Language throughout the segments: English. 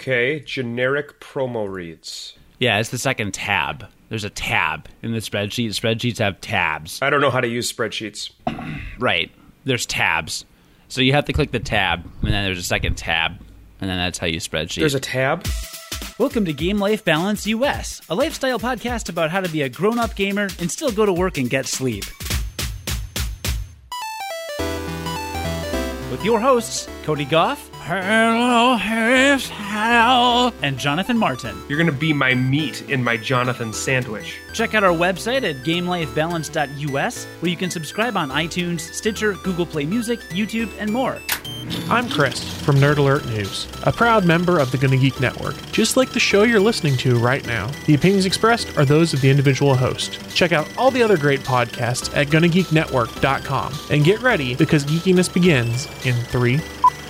Okay, generic promo reads. Yeah, it's the second tab. There's a tab in the spreadsheet. Spreadsheets have tabs. I don't know how to use spreadsheets. Right. There's tabs. So you have to click the tab, and then there's a second tab, and then that's how you spreadsheet. There's a tab. Welcome to Game Life Balance US, a lifestyle podcast about how to be a grown up gamer and still go to work and get sleep. With your hosts, Cody Goff. Hello, hello. And Jonathan Martin. You're gonna be my meat in my Jonathan sandwich. Check out our website at gamelifebalance.us, where you can subscribe on iTunes, Stitcher, Google Play Music, YouTube, and more. I'm Chris from Nerd Alert News, a proud member of the Gonna Geek Network, just like the show you're listening to right now. The opinions expressed are those of the individual host. Check out all the other great podcasts at GonnaGeekNetwork.com and get ready because geekiness begins in three,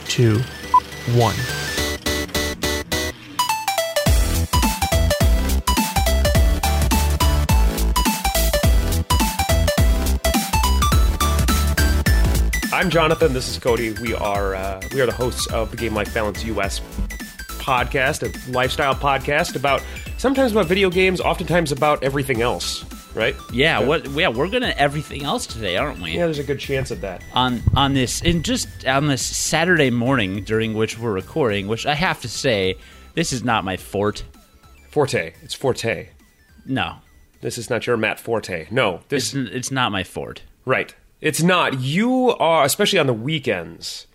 two, one. I'm Jonathan. This is Cody. We are uh, we are the hosts of the Game Life Balance US podcast, a lifestyle podcast about sometimes about video games, oftentimes about everything else. Right? yeah, what? Yeah, we're gonna everything else today, aren't we? Yeah, there's a good chance of that. On on this, and just on this Saturday morning during which we're recording, which I have to say, this is not my fort. Forte. It's Forte. No, This is not your Matt Forte. No, this it's it's not my fort. right. It's not. You are, especially on the weekends.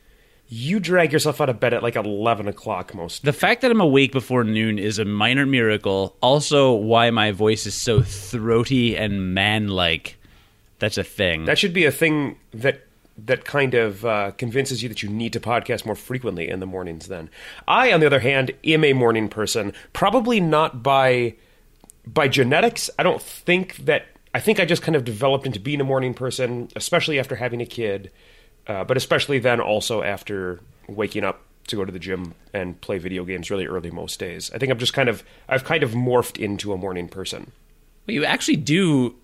You drag yourself out of bed at like eleven o'clock most. The fact that I'm awake before noon is a minor miracle. Also, why my voice is so throaty and man-like. That's a thing. That should be a thing that that kind of uh, convinces you that you need to podcast more frequently in the mornings. Then, I, on the other hand, am a morning person. Probably not by by genetics. I don't think that. I think I just kind of developed into being a morning person, especially after having a kid, uh, but especially then also after waking up to go to the gym and play video games really early most days. I think I'm just kind of I've kind of morphed into a morning person. Well, you actually do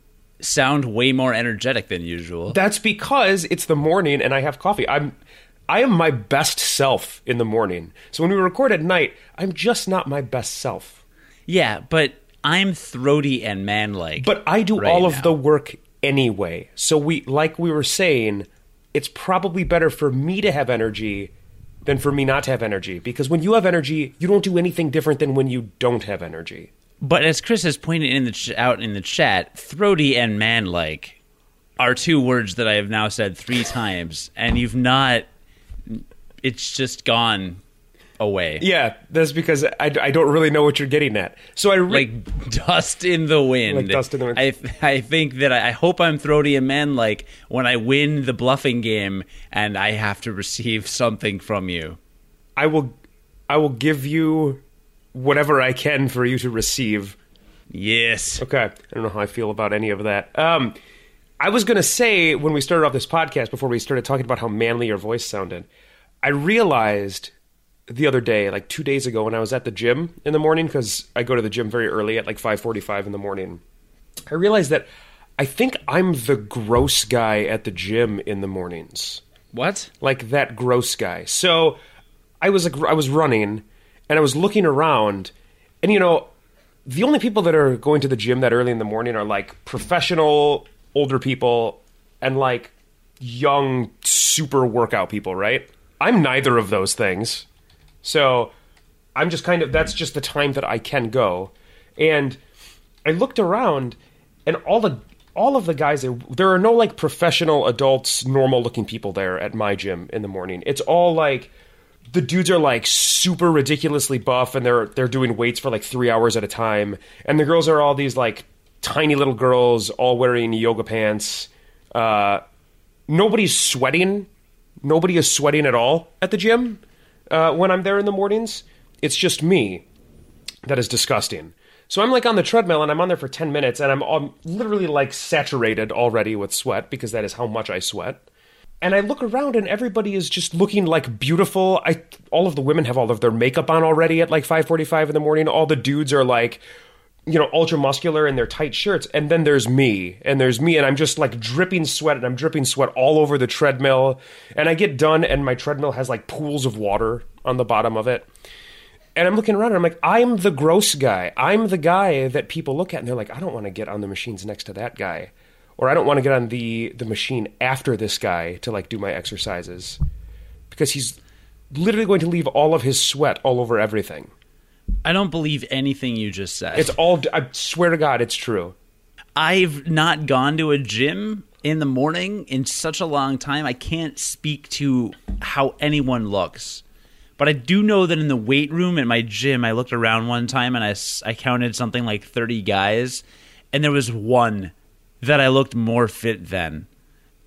sound way more energetic than usual. That's because it's the morning and I have coffee. I'm I am my best self in the morning. So when we record at night, I'm just not my best self. yeah, but I'm throaty and man-like. But I do right all of the work anyway. So we like we were saying, it's probably better for me to have energy than for me not to have energy because when you have energy, you don't do anything different than when you don't have energy. But as Chris has pointed in the ch- out in the chat, throaty and man-like are two words that I have now said three times, and you've not. It's just gone away, Yeah, that's because I, I don't really know what you're getting at. So I re- like dust in the wind. Like dust in the wind. I I think that I, I hope I'm throaty and man-like when I win the bluffing game, and I have to receive something from you. I will I will give you whatever I can for you to receive. Yes. Okay. I don't know how I feel about any of that. Um, I was going to say when we started off this podcast, before we started talking about how manly your voice sounded, I realized the other day, like two days ago, when I was at the gym in the morning, because I go to the gym very early at like 5:45 in the morning. I realized that I think I'm the gross guy at the gym in the mornings What? like that gross guy. So I was like, I was running and I was looking around, and you know, the only people that are going to the gym that early in the morning are like professional older people and like young super workout people, right? I'm neither of those things. So I'm just kind of that's just the time that I can go. And I looked around and all the all of the guys there there are no like professional adults normal looking people there at my gym in the morning. It's all like the dudes are like super ridiculously buff and they're they're doing weights for like 3 hours at a time and the girls are all these like tiny little girls all wearing yoga pants. Uh nobody's sweating. Nobody is sweating at all at the gym uh, when I'm there in the mornings. It's just me. That is disgusting. So I'm like on the treadmill and I'm on there for 10 minutes and I'm, um literally like saturated already with sweat because that is how much I sweat. And I look around and everybody is just looking like beautiful. I all of the women have all of their makeup on already at like 5:45 in the morning. All the dudes are like you know, ultra muscular in their tight shirts. And then there's me, and there's me, and I'm just like dripping sweat, and I'm dripping sweat all over the treadmill. And I get done, and my treadmill has like pools of water on the bottom of it. and I'm looking around and I'm like, I'm the gross guy. I'm the guy that people look at and they're like, I don't want to get on the machines next to that guy. Or I don't want to get on the, the machine after this guy to like do my exercises. Because he's literally going to leave all of his sweat all over everything. I don't believe anything you just said. It's all, I swear to God, it's true. I've not gone to a gym in the morning in such a long time. I can't speak to how anyone looks. But I do know that in the weight room at my gym, I looked around one time and I, I counted something like 30 guys, and there was one that I looked more fit than.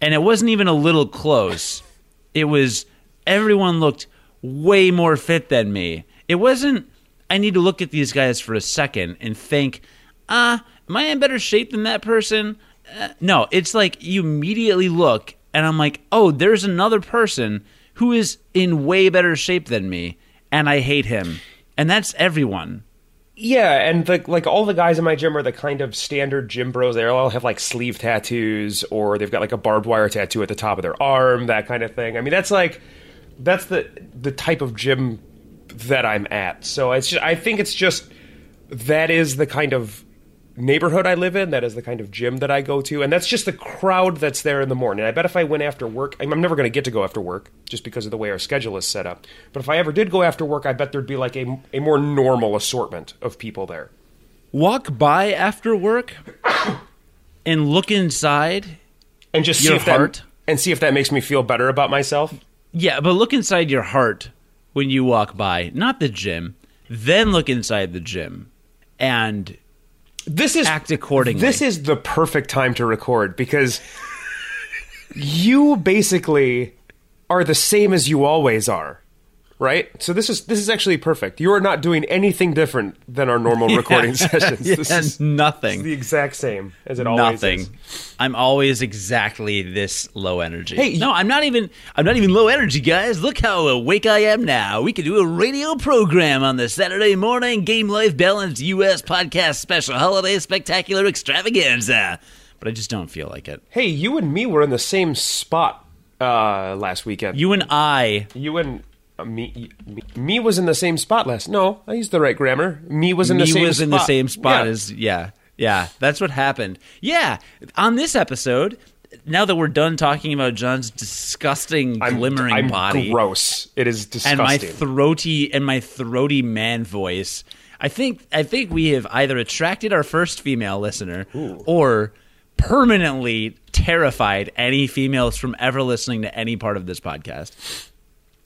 And it wasn't even a little close. It was everyone looked way more fit than me. It wasn't, I need to look at these guys for a second and think, ah, am I in better shape than that person? Uh, no, it's like you immediately look and I'm like, oh, there's another person who is in way better shape than me and I hate him. And that's everyone. Yeah, and the, like all the guys in my gym are the kind of standard gym bros. They all have like sleeve tattoos, or they've got like a barbed wire tattoo at the top of their arm, that kind of thing. I mean, that's like that's the the type of gym that I'm at. So it's just, I think it's just that is the kind of neighborhood I live in. That is the kind of gym that I go to, and that's just the crowd that's there in the morning. I bet if I went after work, I'm never going to get to go after work just because of the way our schedule is set up. But if I ever did go after work, I bet there'd be like a, a more normal assortment of people there. Walk by after work and look inside. and just Your see if that heart? and see if that makes me feel better about myself. Yeah, but look inside your heart when you walk by, not the gym. Then look inside the gym and This is Act accordingly. This is the perfect time to record because you basically are the same as you always are. Right? So this is this is actually perfect. You are not doing anything different than our normal recording sessions. This is nothing. the exact same as it always nothing. is. I'm always exactly this low energy. Hey, no, I'm not even. I'm not even low energy, guys. Look how awake I am now. We could do a radio program on the Saturday morning Game Life Balance U.S. podcast special holiday spectacular extravaganza. But I just don't feel like it. Hey, you and me were in the same spot uh, last weekend. You and I. You and Uh, me, me, me was in the same spot last. No, I used the right grammar. Me was in me the same was spot. in the same spot Yeah. as yeah, yeah. That's what happened. Yeah, on this episode. Now that we're done talking about John's disgusting I'm, glimmering I'm body, gross. It is disgusting. and my throaty and my throaty man voice. I think I think we have either attracted our first female listener or permanently terrified any females from ever listening to any part of this podcast.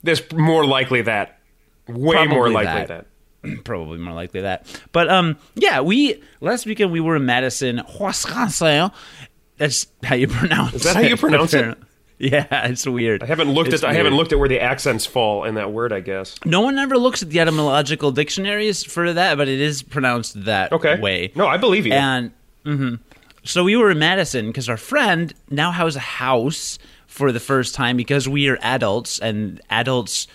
There's more likely that. Way Probably more likely that. that. Probably more likely that. But um yeah, we last weekend we were in Madison, Wisconsin. That's how you pronounce it. Is that how you pronounce it? Yeah, it's weird. I haven't looked It's at. I haven't looked at where the accents fall in that word. I guess. No one ever looks at the etymological dictionaries for that, but it is pronounced that Okay. way. No, I believe you. And mhm. so we were in Madison because our friend now has a house for the first time because we are adults and adults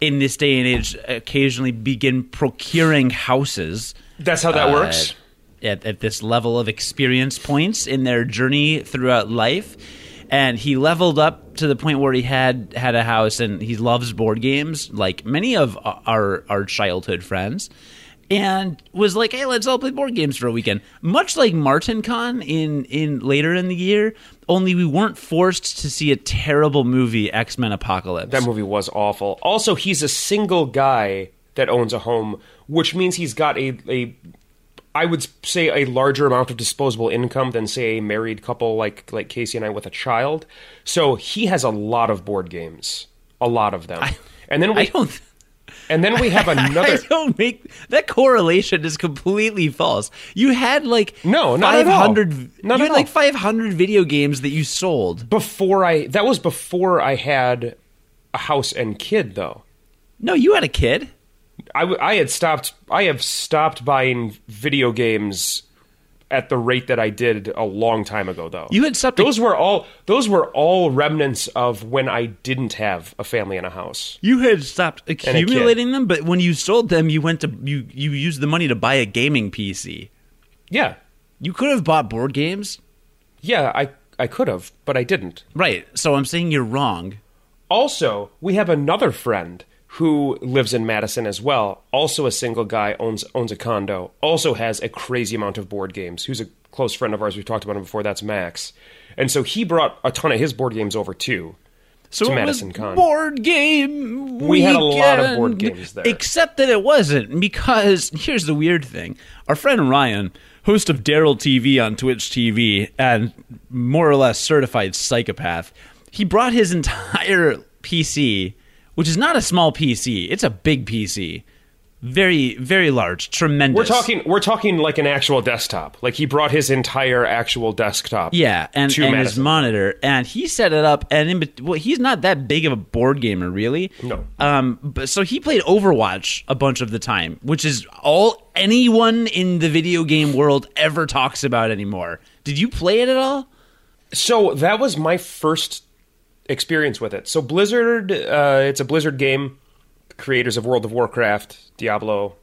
in this day and age occasionally begin procuring houses That's how that uh, works. at, at this level of experience points in their journey throughout life. And he leveled up to the point where he had had a house, and he loves board games, like many of our our childhood friends. And was like, "Hey, let's all play board games for a weekend." Much like Martin Con in in later in the year, only we weren't forced to see a terrible movie, X Men Apocalypse. That movie was awful. Also, he's a single guy that owns a home, which means he's got a a I would say a larger amount of disposable income than say a married couple like like Casey and I with a child. So he has a lot of board games, a lot of them. and then we I don't. And then we have another. I don't make that correlation is completely false. You had like No, not at all. Not you at had like 500 video games that you sold. before I that was before I had a house and kid though. No, you had a kid. I, I had stopped I have stopped buying video games at the rate that I did a long time ago though. You had stopped Those were all those were all remnants of when I didn't have a family and a house. you had stopped accumulating them, but when you sold them, you went to you you used the money to buy a gaming PC. Yeah. You could have bought board games. Yeah, I I could have, but I didn't. Right. So I'm saying you're wrong. Also, we have another friend who lives in Madison as well, also a single guy, owns owns a condo, also has a crazy amount of board games. Who's a close friend of ours? We've talked about him before. That's Max, and so he brought a ton of his board games over too. So to Madison Con. board game. We had a lot of board games there. except that it wasn't because here's the weird thing: our friend Ryan, host of Daryl TV on Twitch TV, and more or less certified psychopath, he brought his entire PC, which is not a small PC; it's a big PC, very very large, tremendous. We're talking we're talking like an actual desktop. Like he brought his entire actual desktop. Yeah, and, to and his monitor, and he set it up. And in, well, he's not that big of a board gamer, really. No. Um, but so he played Overwatch a bunch of the time, which is all anyone in the video game world ever talks about anymore. Did you play it at all? So that was my first experience with it. So Blizzard, uh, it's a Blizzard game. Creators of World of Warcraft, Diablo,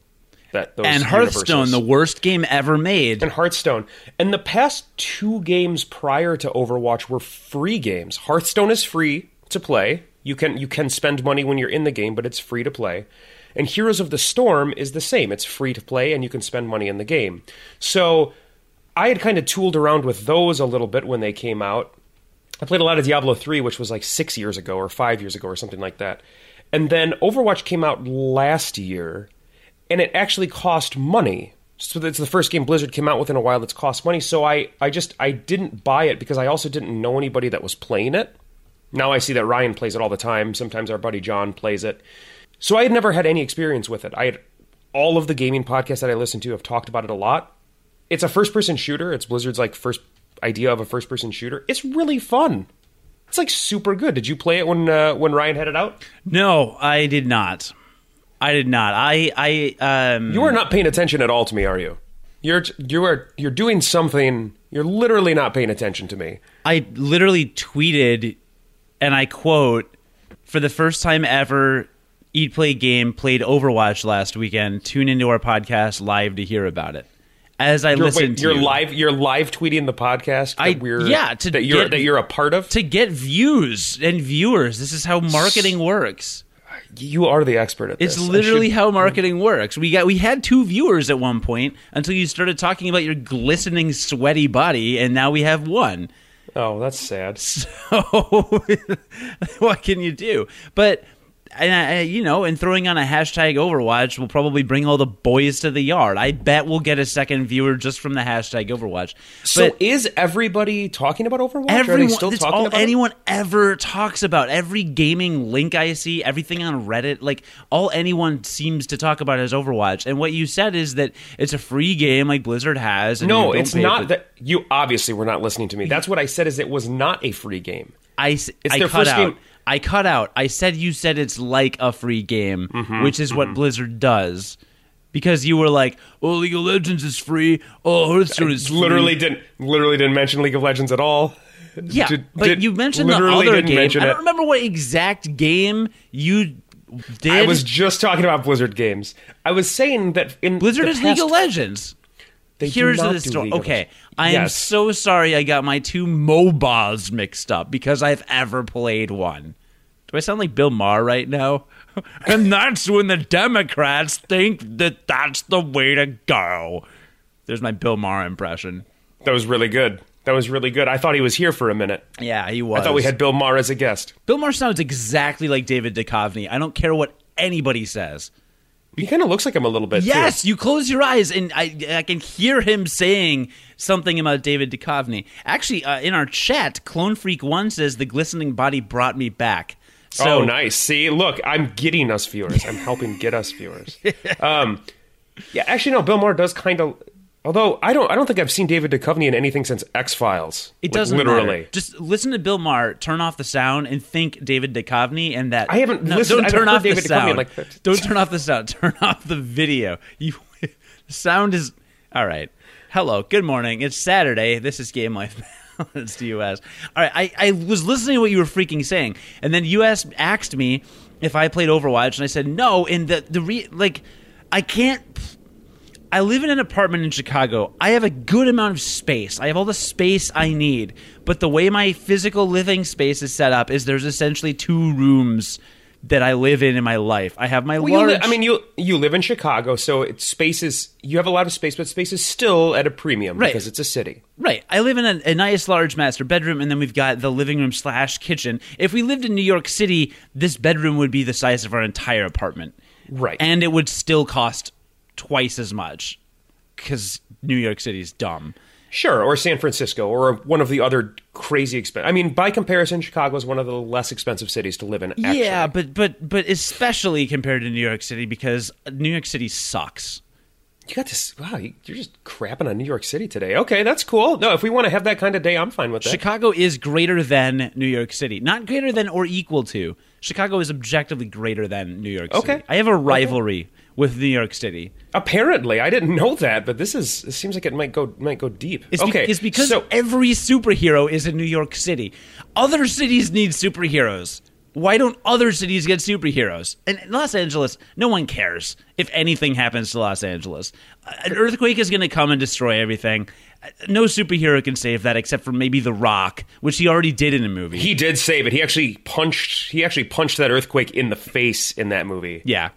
that those and Hearthstone, universes. the worst game ever made. and Hearthstone. And the past two games prior to Overwatch were free games. Hearthstone is free to play. You can you can spend money when you're in the game, but it's free to play. And Heroes of the Storm is the same. It's free to play and you can spend money in the game. So I had kind of tooled around with those a little bit when they came out. I played a lot of Diablo 3, which was like six years ago or five years ago or something like that. And then Overwatch came out last year, and it actually cost money. So it's the first game Blizzard came out with in a while that's cost money. So I, I just I didn't buy it because I also didn't know anybody that was playing it. Now I see that Ryan plays it all the time. Sometimes our buddy John plays it. So I had never had any experience with it. I had all of the gaming podcasts that I listen to have talked about it a lot. It's a first person shooter. It's Blizzard's like first idea of a first person shooter. It's really fun. It's like super good. Did you play it when uh, when Ryan headed out? No, I did not. I did not. I I um. You are not paying attention at all to me, are you? You're you are you're doing something. You're literally not paying attention to me. I literally tweeted, and I quote, for the first time ever, Eat Play Game played Overwatch last weekend. Tune into our podcast live to hear about it. As I You're, listen wait, to you're you. live. You're live tweeting the podcast. That I- we're, yeah, to that you're get- that you're a part of. to get views and viewers. This is how marketing works. you are the expert at It's this. I literally should- how marketing works. We got we had two viewers at one point until you started talking about your glistening, sweaty body, and now we have one. oh, that's sad. So what can you do? But and I, you know, and throwing on a hashtag Overwatch will probably bring all the boys to the yard. I bet we'll get a second viewer just from the hashtag Overwatch. So But is everybody talking about Overwatch? everyone, still that's talking all about it? anyone ever talks about. Every gaming link I see, everything on Reddit, like all anyone seems to talk about is Overwatch. And what you said is that it's a free game like Blizzard has. No, it's not that. You obviously were not listening to me. That's what I said. Is it was not a free game. I, It's I their cut first out. game. I cut out. I said you said it's like a free game, Mm-hmm, which is what Blizzard does. Because you were like, "Oh, League of Legends is free. Oh, Hearthstone is free." Literally didn't. Literally didn't mention League of Legends at all. Yeah, Did- but did- you mentioned the other game. I don't remember what exact game you did. I was just talking about Blizzard games. I was saying that in Blizzard is League of Legends. They Here's the story. Okay. I am Yes. so sorry I got my two MOBAs mixed up because I've ever played one. Do I sound like Bill Maher right now? and that's when the Democrats think that that's the way to go. There's my Bill Maher impression. That was really good. That was really good. I thought he was here for a minute. Yeah, he was. I thought we had Bill Maher as a guest. Bill Maher sounds exactly like David Duchovny. I don't care what anybody says. He kind of looks like him a little bit. Yes, too. you close your eyes and I, I can hear him saying something about David Duchovny. Actually, uh, in our chat, Clone Freak One says the glistening body brought me back. So oh, nice. See, look, I'm getting us viewers. I'm helping get us viewers. Um, yeah, actually, no. Bill Maher does kind of. Although I don't, I don't think I've seen David Duchovny in anything since X Files. It doesn't literally. matter. Just listen to Bill Maher, turn off the sound, and think David Duchovny, and that I haven't no, listened- Don't turn off David the sound. like. Don't turn off the sound. Turn off the video. You, the sound is all right. Hello, good morning. It's Saturday. This is Game Life Balance US. All right, I, I was listening to what you were freaking saying, and then you asked asked me if I played Overwatch, and I said no. And the the re, like, I can't. I live in an apartment in Chicago. I have a good amount of space. I have all the space I need. But the way my physical living space is set up is there's essentially two rooms that I live in in my life. I have my Well, large. li- I mean, you you live in Chicago, so it's space is you have a lot of space, but space is still at a premium Right. because it's a city. Right. I live in a, a nice large master bedroom, and then we've got the living room slash kitchen. If we lived in New York City, this bedroom would be the size of our entire apartment. Right. And it would still cost twice as much because New York City's dumb. Sure, or San Francisco, or one of the other crazy expensive. I mean, by comparison, Chicago is one of the less expensive cities to live in. Actually. Yeah, but but but especially compared to New York City because New York City sucks. you got this. Wow, you- you're just crapping on New York City today. Okay, that's cool. No, if we want to have that kind of day, I'm fine with that. Chicago is greater than New York City. Not greater than or equal to. Chicago is objectively greater than New York City. Okay. I have a rivalry with New York City. Apparently, I didn't know that, but this is. It seems like it might go might go deep. It's, be- okay, it's because so every superhero is in New York City. Other cities need superheroes. Why don't other cities get superheroes? And in Los Angeles, no one cares if anything happens to Los Angeles. Uh, an earthquake is going to come and destroy everything. Uh, no superhero can save that except for maybe The Rock, which he already did in a movie. he did save it. He actually punched. He actually punched that earthquake in the face in that movie. yeah.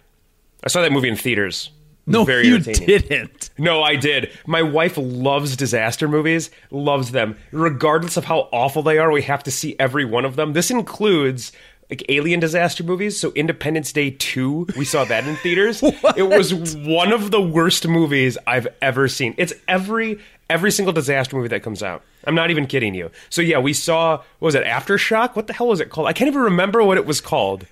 I saw that movie in theaters. No, very you didn't. No, I did. My wife loves disaster movies, loves them. Regardless of how awful they are, we have to see every one of them. This includes like alien disaster movies. So Independence Day 2, we saw that in theaters. it was one of the worst movies I've ever seen. It's every every single disaster movie that comes out. I'm not even kidding you. So yeah, we saw what was it Aftershock? What the hell was it called? I can't even remember what it was called.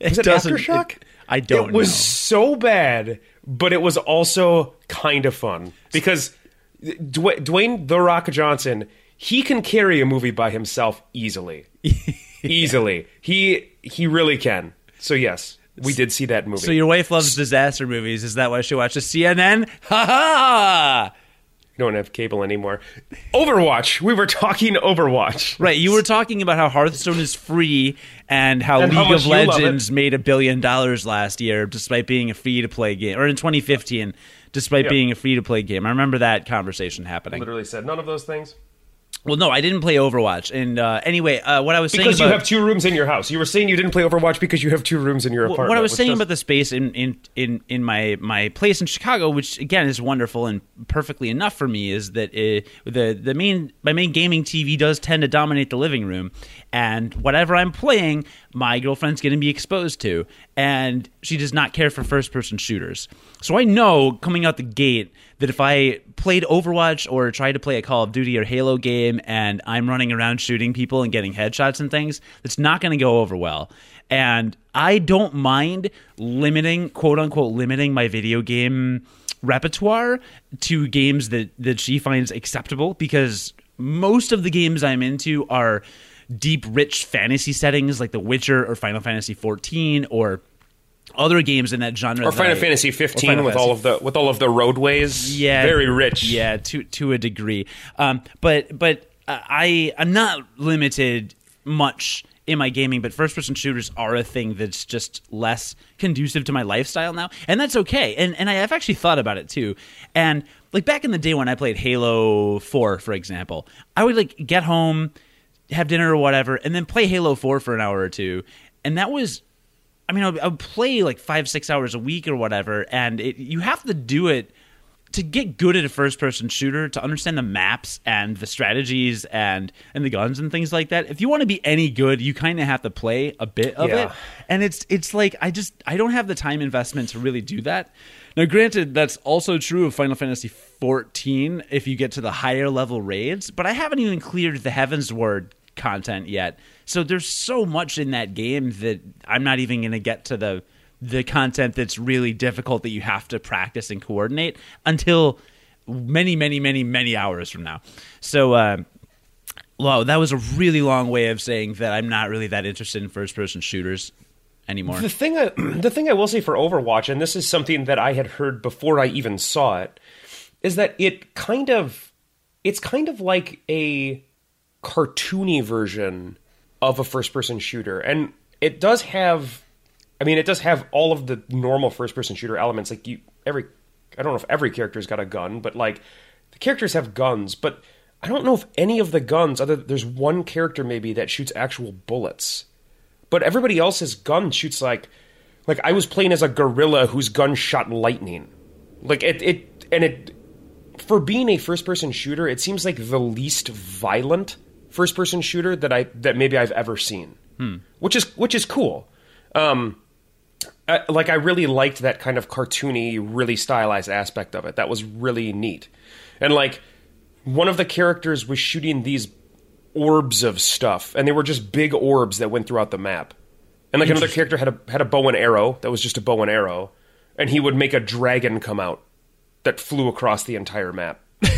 Was it, doesn't- Aftershock? it- I don't know. It was know. so bad, but it was also kind of fun because Dwayne, Dwayne the Rock Johnson he can carry a movie by himself easily, easily. He he really can. So yes, we did see that movie. So your wife loves disaster movies. Is that why she watches CNN? Ha ha! Don't have cable anymore. Overwatch. We were talking Overwatch. Right, you were talking about how Hearthstone is free and how And League much of Legends made a billion dollars last year despite being a free to play game, or in 2015, despite Yeah. being a free to play game. I remember that conversation happening. Literally said none of those things Well, no, I didn't play Overwatch. And uh, anyway, uh, what I was saying because about you have two rooms in your house. You were saying you didn't play Overwatch because you have two rooms in your apartment. what I was saying does- about the space in, in, in, in my, my place in Chicago, which again is wonderful and perfectly enough for me, is that uh the the main my main gaming TV does tend to dominate the living room, and whatever I'm playing, my girlfriend's going to be exposed to, and she does not care for first person shooters. So I know coming out the gate that if I played Overwatch or tried to play a Call of Duty or Halo game and I'm running around shooting people and getting headshots and things, that's not going to go over well. And I don't mind limiting, quote unquote, limiting my video game repertoire to games that, that she finds acceptable because most of the games I'm into are deep, rich fantasy settings like The Witcher or Final Fantasy XIV or other games in that genre. or Final I- Fantasy or 15 Final with Fantasy all of the with all of the roadways. yeah, very rich. Yeah, to to a degree. Um, but but uh, I I'm not limited much in my gaming, but first person shooters are a thing that's just less conducive to my lifestyle now, and that's okay. And and I have actually thought about it too. And like back in the day when I played Halo Four, for example, I would like get home, have dinner or whatever, and then play Halo Four for an hour or two, and that was I mean, I would, I would play like five, six hours a week or whatever, and it, you have to do it to get good at a first-person shooter, to understand the maps and the strategies and and the guns and things like that. If you want to be any good, you kind of have to play a bit of Yeah. it, and it's it's like I just I don't have the time investment to really do that. Now, granted, that's also true of Final Fantasy XIV if you get to the higher level raids, but I haven't even cleared the Heavensward content yet. So there's so much in that game that I'm not even going to get to the the content that's really difficult that you have to practice and coordinate until many, many, many, many hours from now. So. Uh, Wow, that was a really long way of saying that I'm not really that interested in first person shooters anymore. The thing, I, the thing I will say for Overwatch, and this is something that I had heard before I even saw it, is that it kind of, it's kind of like a cartoony version of a first-person shooter, and it does have, I mean, it does have all of the normal first-person shooter elements. Like you, every, I don't know if every character's got a gun, but like the characters have guns, but I don't know if any of the guns, other there's one character maybe that shoots actual bullets. But but everybody else's gun shoots like like I was playing as a gorilla whose gun shot lightning. Like it it and it for being a first person shooter, it seems like the least violent first person shooter that I that maybe I've ever seen. Which is which is cool. Um I, like I really liked that kind of cartoony, really stylized aspect of it. That was really neat. And like one of the characters was shooting these orbs of stuff, and they were just big orbs that went throughout the map. And like another character had a had a bow and arrow that was just a bow and arrow, and he would make a dragon come out that flew across the entire map. All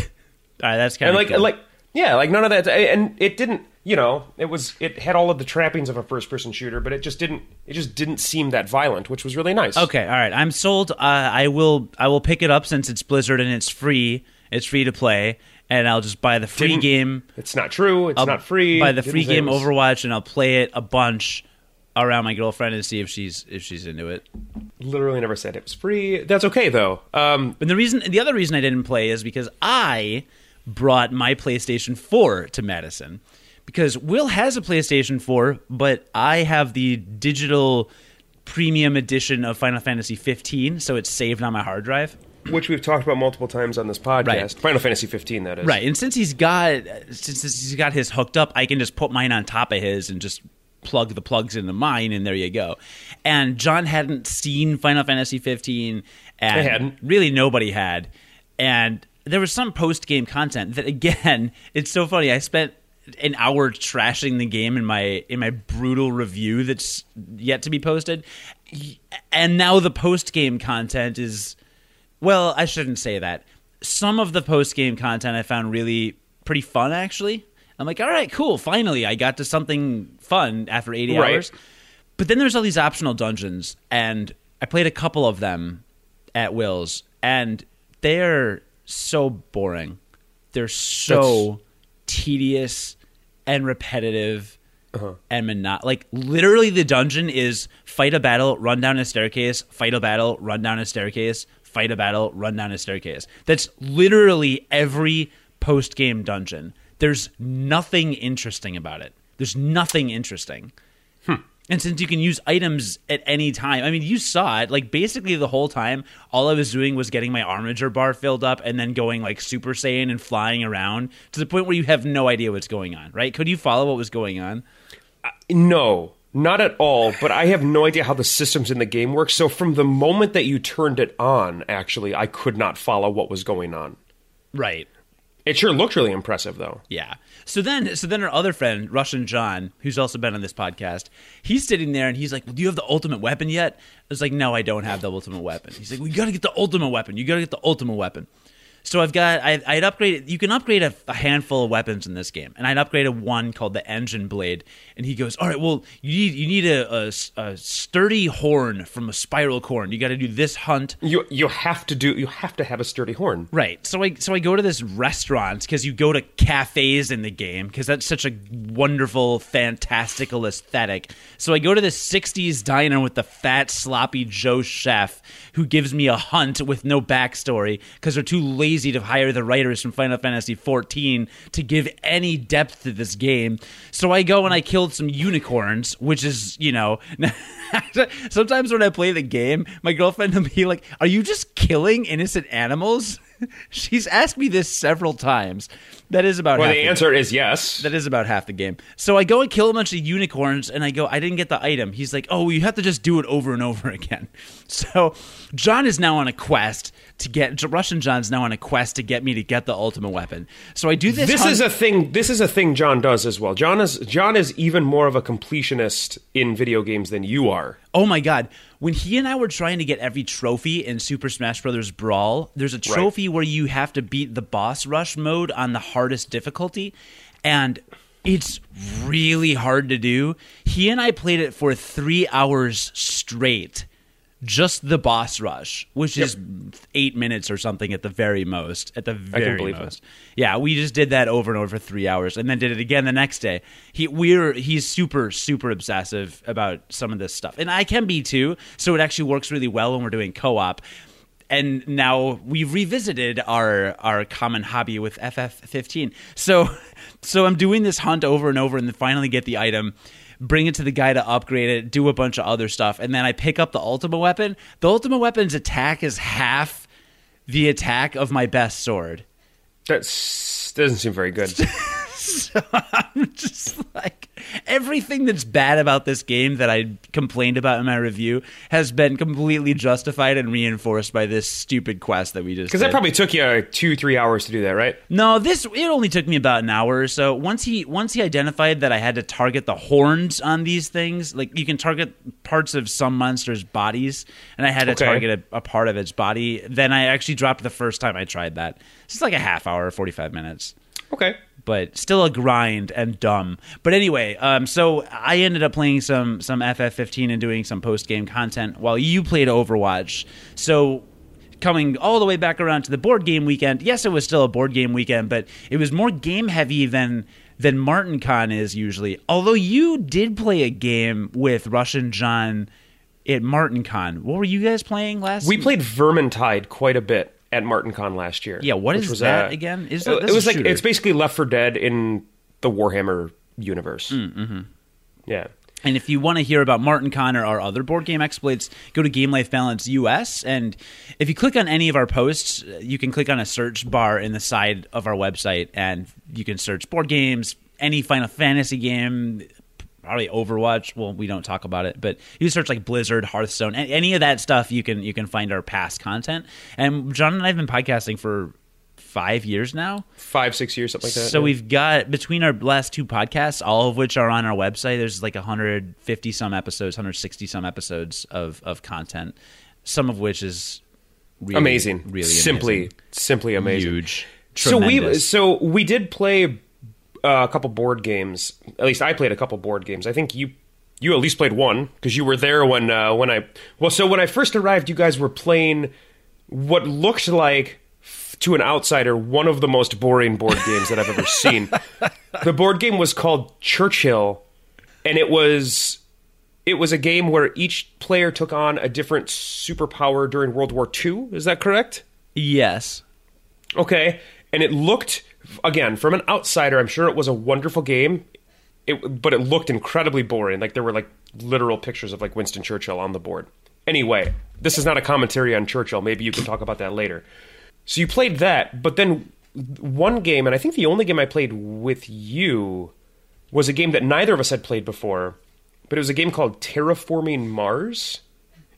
right, that's kind And of like cool. like yeah, like none of that and it didn't, you know, it was it had all of the trappings of a first person shooter, but it just didn't it just didn't seem that violent, which was really nice. Okay, all right. I'm sold. Uh, I will. I will pick it up since it's Blizzard and it's free. It's free to play, and I'll just buy the free Didn't- game. It's not true. It's I'll not free. Buy the free game was- Overwatch, and I'll play it a bunch around my girlfriend and see if she's if she's into it. Literally never said it was free. That's okay though. Um, But the reason, the other reason I didn't play is because I brought my PlayStation 4 to Madison. Because Will has a PlayStation 4, but I have the digital premium edition of Final Fantasy 15, so it's saved on my hard drive. which we've talked about multiple times on this podcast. Right. Final Fantasy 15, that is. Right, and since he's got since he's got his hooked up, I can just put mine on top of his and just plug the plugs into mine, and there you go. And John hadn't seen Final Fantasy 15, and really nobody had. And there was some post game content that, again, it's so funny. I spent an hour trashing the game in my in my brutal review that's yet to be posted, and now the post game content is well, I shouldn't say that. Some of the post game content I found really pretty fun, actually. I'm like, all right, cool. Finally, I got to something fun after 80 Right. hours. But then there's all these optional dungeons, and I played a couple of them at Will's, and they're so boring. They're so tedious and repetitive uh-huh. and monotonous. like literally the dungeon is fight a battle, run down a staircase, fight a battle, run down a staircase, fight a battle, run down a staircase. That's literally every post game dungeon. There's nothing interesting about it. There's nothing interesting. And since you can use items at any time, I mean, you saw it. Like basically the whole time, all I was doing was getting my Armiger bar filled up and then going like Super Saiyan and flying around to the point where you have no idea what's going on. Right? Could you follow what was going on? Uh, no, not at all. But I have no idea how the systems in the game work. So from the moment that you turned it on, actually, I could not follow what was going on. Right. It sure looked really impressive, though. Yeah. So then, so then our other friend, Russian John, who's also been on this podcast, he's sitting there and he's like, well, "Do you have the ultimate weapon yet?" I was like, "No, I don't have the ultimate weapon." He's like, "We got to get the ultimate weapon. You got to get the ultimate weapon." So I've got, I, I'd upgraded. You can upgrade a, a handful of weapons in this game, and I'd upgraded one called the Engine Blade. And he goes, "All right, well, you need you need a, a a sturdy horn from a Spiracorn. You got to do this hunt." You you have to do you have to have a sturdy horn. Right. So I so I go to this restaurant because you go to cafes in the game because that's such a wonderful, fantastical aesthetic. So I go to this '60s diner with the fat, sloppy Joe chef who gives me a hunt with no backstory because they're too lazy to hire the writers from Final Fantasy XIV to give any depth to this game. So I go and I killed some unicorns, which is you know. Sometimes when I play the game, my girlfriend will be like, "Are you just killing innocent animals?" She's asked me this several times. That is about half. Well, the answer is yes. that is about half the game. So I go and kill a bunch of unicorns, and I go, I didn't get the item. He's like, Oh, you have to just do it over and over again. So John is now on a quest to get Russian John's now on a quest to get me to get the ultimate weapon. So I do this. This hunt- is a thing. This is a thing John does as well. John is John is even more of a completionist in video games than you are. Oh my god. When he and I were trying to get every trophy in Super Smash Bros. Brawl, there's a trophy where you have to beat the boss rush mode on the hardest difficulty, and it's really hard to do. He and I played it for three hours straight. Just the boss rush, which is eight minutes or something at the very most. At the very that. most. Yeah, we just did that over and over for three hours, and then did it again the next day. He we're he's super super obsessive about some of this stuff, and I can be too. So it actually works really well when we're doing co-op. And now we've revisited our our common hobby with FF15. So so I'm doing this hunt over and over, and then finally get the item. Bring it to the guy to upgrade it, do a bunch of other stuff, and then I pick up the Ultima weapon. The Ultima weapon's attack is half the attack of my best sword. That doesn't seem very good. So I'm just like everything that's bad about this game that I complained about in my review has been completely justified and reinforced by this stupid quest that we just Because that probably took you uh, two, three hours to do that, right? No, this it only took me about an hour or so. Once he once he identified that I had to target the horns on these things, like you can target parts of some monsters' bodies, and I had to Okay. target a, a part of its body. Then I actually dropped the first time I tried that. It's like a half hour, forty five minutes Okay. But still a grind and dumb. But anyway, um, so I ended up playing some some FF15 and doing some post game content while you played Overwatch. So coming all the way back around to the board game weekend, yes, it was still a board game weekend, but it was more game heavy than than Martin Con is usually. Although you did play a game with Russian John at Martin Con. What were you guys playing last? We played Vermintide quite a bit at MartinCon last year. Yeah, what is was that a- again? Is it, that- it was like shooter. it's basically Left 4 Dead in the Warhammer universe. Mm, mm-hmm. Yeah. And if you want to hear about Martin Con or our other board game exploits, go to Game Life Balance US. And if you click on any of our posts, you can click on a search bar in the side of our website, and you can search board games, any Final Fantasy game, probably Overwatch. Well, we don't talk about it, but you search like Blizzard, Hearthstone, any of that stuff. You can you can find our past content. And John and I have been podcasting for five years now. Five, six years, something like that. So we've got between our last two podcasts, all of which are on our website. There's like 150 some episodes, 160 some episodes of of content. Some of which is really, amazing. really simply, amazing. simply amazing. huge. So we so we did play uh, a couple board games. At least I played a couple board games. I think you you at least played one because you were there when uh, when I well. So when I first arrived, you guys were playing what looked like to an outsider one of the most boring board games that I've ever seen. the board game was called Churchill, and it was it was a game where each player took on a different superpower during World War II. Is that correct? yes, Okay, and it looked again from an outsider. I'm sure it was a wonderful game, it, but it looked incredibly boring. Like there were like literal pictures of like Winston Churchill on the board. Anyway, this is not a commentary on Churchill. Maybe you can talk about that later. So you played that, but then one game, and I think the only game I played with you was a game that neither of us had played before, but it was a game called Terraforming Mars,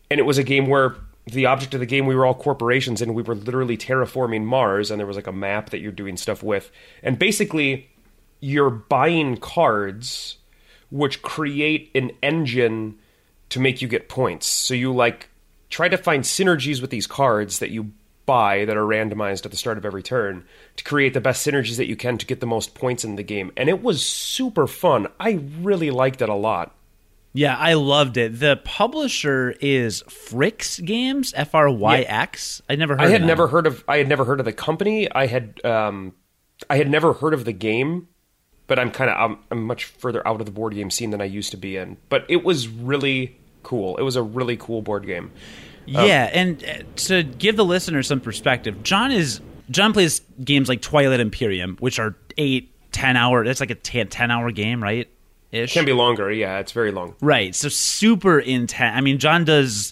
and it was a game where the object of the game we were all corporations and we were literally terraforming Mars, and there was like a map that you're doing stuff with, and basically you're buying cards which create an engine to make you get points. So you like try to find synergies with these cards that you buy that are randomized at the start of every turn to create the best synergies that you can to get the most points in the game. And it was super fun. I really liked it a lot. Yeah, I loved it. The publisher is Fryx Games, F R Y X. I never heard. I had never heard of I had never heard of the company. I had um I had never heard of the game, but I'm kind of I'm, I'm much further out of the board game scene than I used to be in. But it was really cool. It was a really cool board game. Yeah, and uh, to give the listener some perspective, John is John plays games like Twilight Imperium, which are eight, ten hour. That's like a 10, 10 hour game, right? Ish. Can be longer. Yeah, it's very long. Right. So super intense. I mean, John does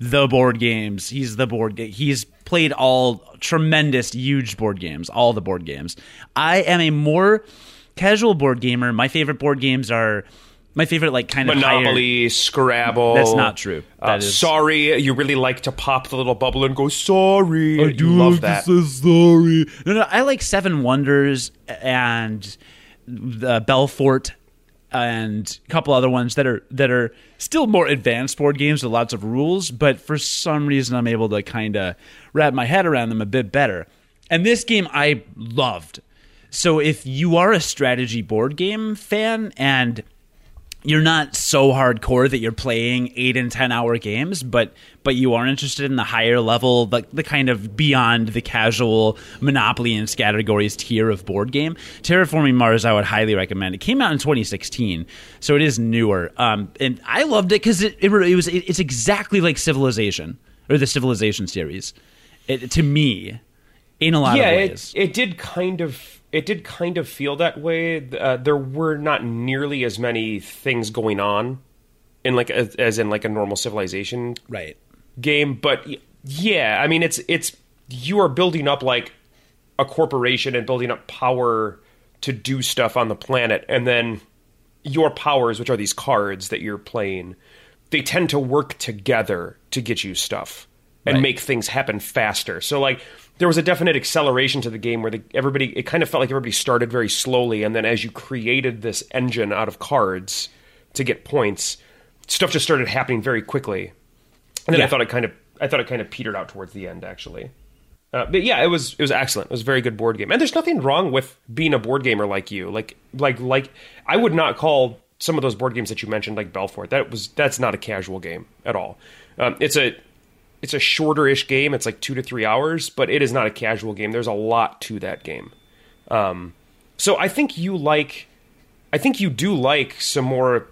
the board games. He's the board. Ga- he's played all tremendous, huge board games. All the board games. I am a more casual board gamer. My favorite board games are my favorite, like kind of Monopoly, Scrabble. That's not true. Uh, That is- Sorry, you really like to pop the little bubble and go sorry. I do love that. sorry. No, no, I like Seven Wonders and the Belfort and a couple other ones that are that are still more advanced board games with lots of rules, but for some reason I'm able to kind of wrap my head around them a bit better. And this game I loved. So if you are a strategy board game fan and you're not so hardcore that you're playing eight and ten hour games, but but you are interested in the higher level, the, the kind of beyond the casual Monopoly and categories tier of board game. Terraforming Mars, I would highly recommend. It came out in 2016, so it is newer, um, and I loved it because it, it it was it, it's exactly like Civilization or the Civilization series. It, to me, in a lot yeah, of it, ways. it did kind of it did kind of feel that way. Uh, there were not nearly as many things going on in like as, as in like a normal civilization Right. game, but yeah, I mean it's it's you are building up like a corporation and building up power to do stuff on the planet, and then your powers, which are these cards that you're playing, they tend to work together to get you stuff and Right. make things happen faster. So like there was a definite acceleration to the game where the, everybody it kind of felt like everybody started very slowly, and then as you created this engine out of cards to get points, stuff just started happening very quickly. And then I thought it kind of I thought it kind of petered out towards the end actually. Uh, but yeah, it was it was excellent. It was a very good board game, and there's nothing wrong with being a board gamer like you. Like like like I would not call some of those board games that you mentioned, like Belfort. That was that's not a casual game at all. Um, it's a it's a shorter-ish game. It's like two to three hours, but it is not a casual game. There's a lot to that game. Um, so I think you like, I think you do like some more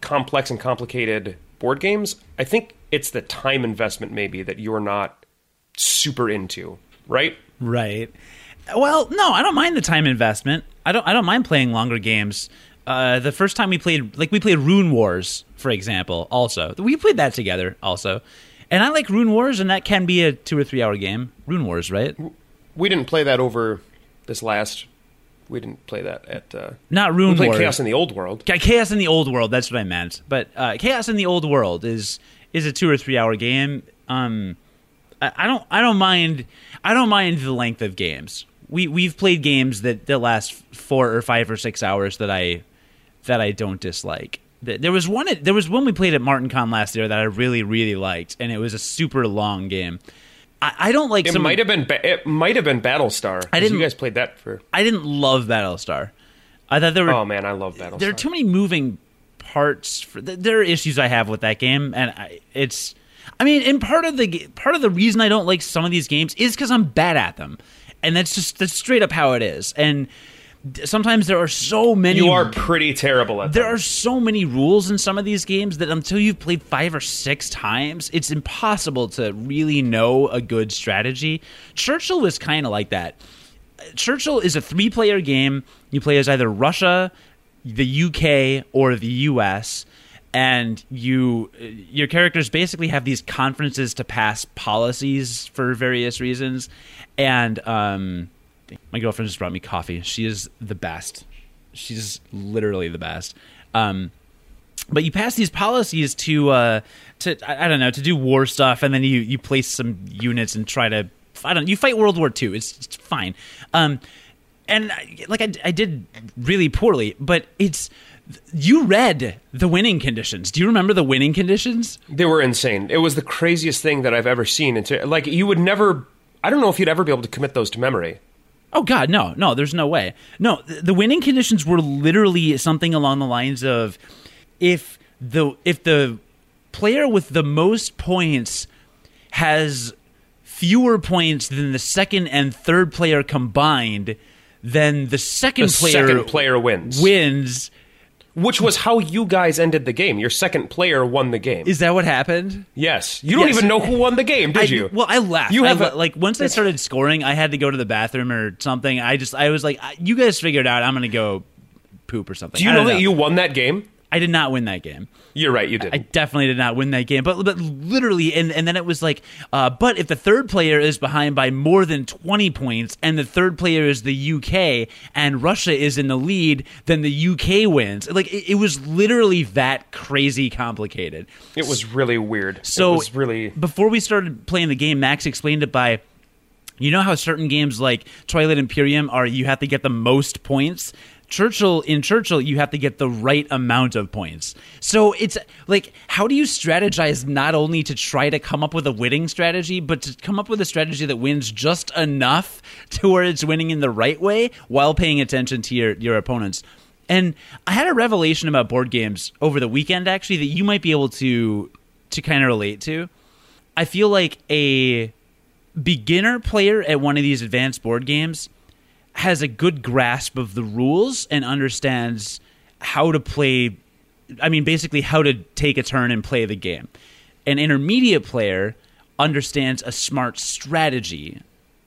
complex and complicated board games. I think it's the time investment maybe that you're not super into, right? Right. Well, no, I don't mind the time investment. I don't. I don't mind playing longer games. Uh, the first time we played, like we played Rune Wars, for example. Also, we played that together. Also, and I like Rune Wars, and that can be a two or three hour game. Rune Wars, right? We didn't play that over this last. We didn't play that at. Uh, Not we Rune played Wars. Chaos in the Old World. Chaos in the Old World. That's what I meant. But uh, Chaos in the Old World is is a two or three hour game. Um, I, I don't I don't mind I don't mind the length of games. We we've played games that, that last four or five or six hours that I that I don't dislike. Th- There was one there was one we played at Martin Con last year that I really really liked, and it was a super long game. I, I don't like It some. might have been. Ba- it might have been Battlestar. 'cause didn't- You guys played that for. I didn't love Battlestar. I thought there were Oh man, I love Battlestar. there are too many moving parts. For, there are issues I have with that game, and I, it's. I mean, and part of the part of the reason I don't like some of these games is because I'm bad at them, and that's just that's straight up how it is. And sometimes there are so many. You are pretty terrible at There them. are so many rules in some of these games that until you've played five or six times, it's impossible to really know a good strategy. Churchill was kind of like that. Churchill is a three player game. You play as either Russia, the UK, or the US. And you, your characters basically have these conferences to pass policies for various reasons. And um, my girlfriend just brought me coffee. She is the best. She's literally the best. Um, but you pass these policies to uh, to I, I don't know to do war stuff, and then you you place some units and try to I don't you fight World War II. It's, it's fine. Um, and I- like I, I did really poorly, but it's you read the winning conditions. Do you remember the winning conditions? They were insane. It was the craziest thing that I've ever seen. Into like you would never. I don't know if you'd ever be able to commit those to memory. Oh God, no, no, there's no way. No, the winning conditions were literally something along the lines of if the if the player with the most points has fewer points than the second and third player combined, then the second The player second player wins. wins. Which was how you guys ended the game. Your second player won the game. Is that what happened? yes. You don't Yes. even know who won the game, did I, you? Well, I left. You have le- a- like once I started scoring, I had to go to the bathroom or something. I just I was like, you guys figured out I'm gonna go poop or something. Do you I know that you won that game? I did not win that game. You're right. You did. I definitely did not win that game. But but literally, and and then it was like, uh, but if the third player is behind by more than twenty points, and the third player is the UK, and Russia is in the lead, then the UK wins. Like it, it was literally that crazy complicated. it was really weird. So it was really. before we started playing the game, Max explained it by you know how certain games like Twilight Imperium are you have to get the most points? Churchill in Churchill you have to get the right amount of points. So it's like how do you strategize not only to try to come up with a winning strategy but to come up with a strategy that wins just enough to where it's winning in the right way while paying attention to your your opponents. And I had a revelation about board games over the weekend actually that you might be able to to kind of relate to. I feel like a beginner player at one of these advanced board games has a good grasp of the rules and understands how to play I mean basically how to take a turn and play the game. An intermediate player understands a smart strategy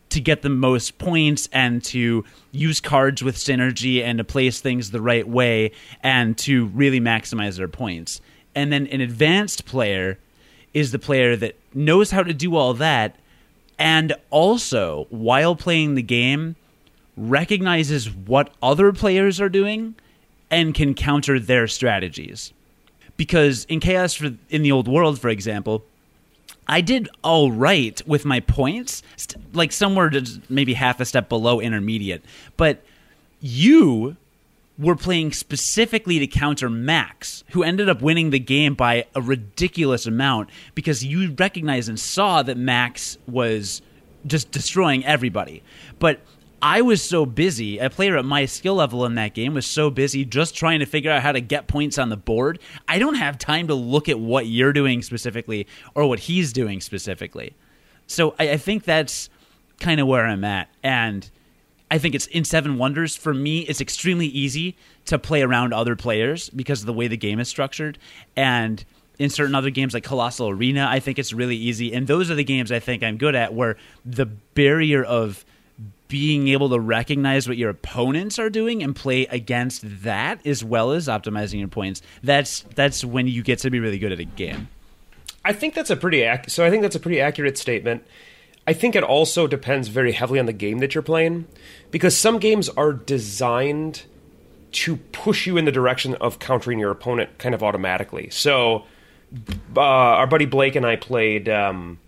to get the most points and to use cards with synergy and to place things the right way and to really maximize their points. And then an advanced player is the player that knows how to do all that and also while playing the game recognizes what other players are doing and can counter their strategies. Because in Chaos for, in the old world, for example, I did all right with my points, like somewhere to maybe half a step below intermediate. But you were playing specifically to counter Max, who ended up winning the game by a ridiculous amount because you recognized and saw that Max was just destroying everybody. But I was so busy, a player at my skill level in that game was so busy just trying to figure out how to get points on the board. I don't have time to look at what you're doing specifically or what he's doing specifically. So I, I think that's kind of where I'm at. And I think it's in Seven Wonders, for me, it's extremely easy to play around other players because of the way the game is structured. And in certain other games like Colossal Arena, I think it's really easy. And those are the games I think I'm good at where the barrier of being able to recognize what your opponents are doing and play against that as well as optimizing your points that's that's when you get to be really good at a game I think that's a pretty ac- so I think that's a pretty accurate statement. I think it also depends very heavily on the game that you're playing because some games are designed to push you in the direction of countering your opponent kind of automatically. So uh, our buddy Blake and I played um,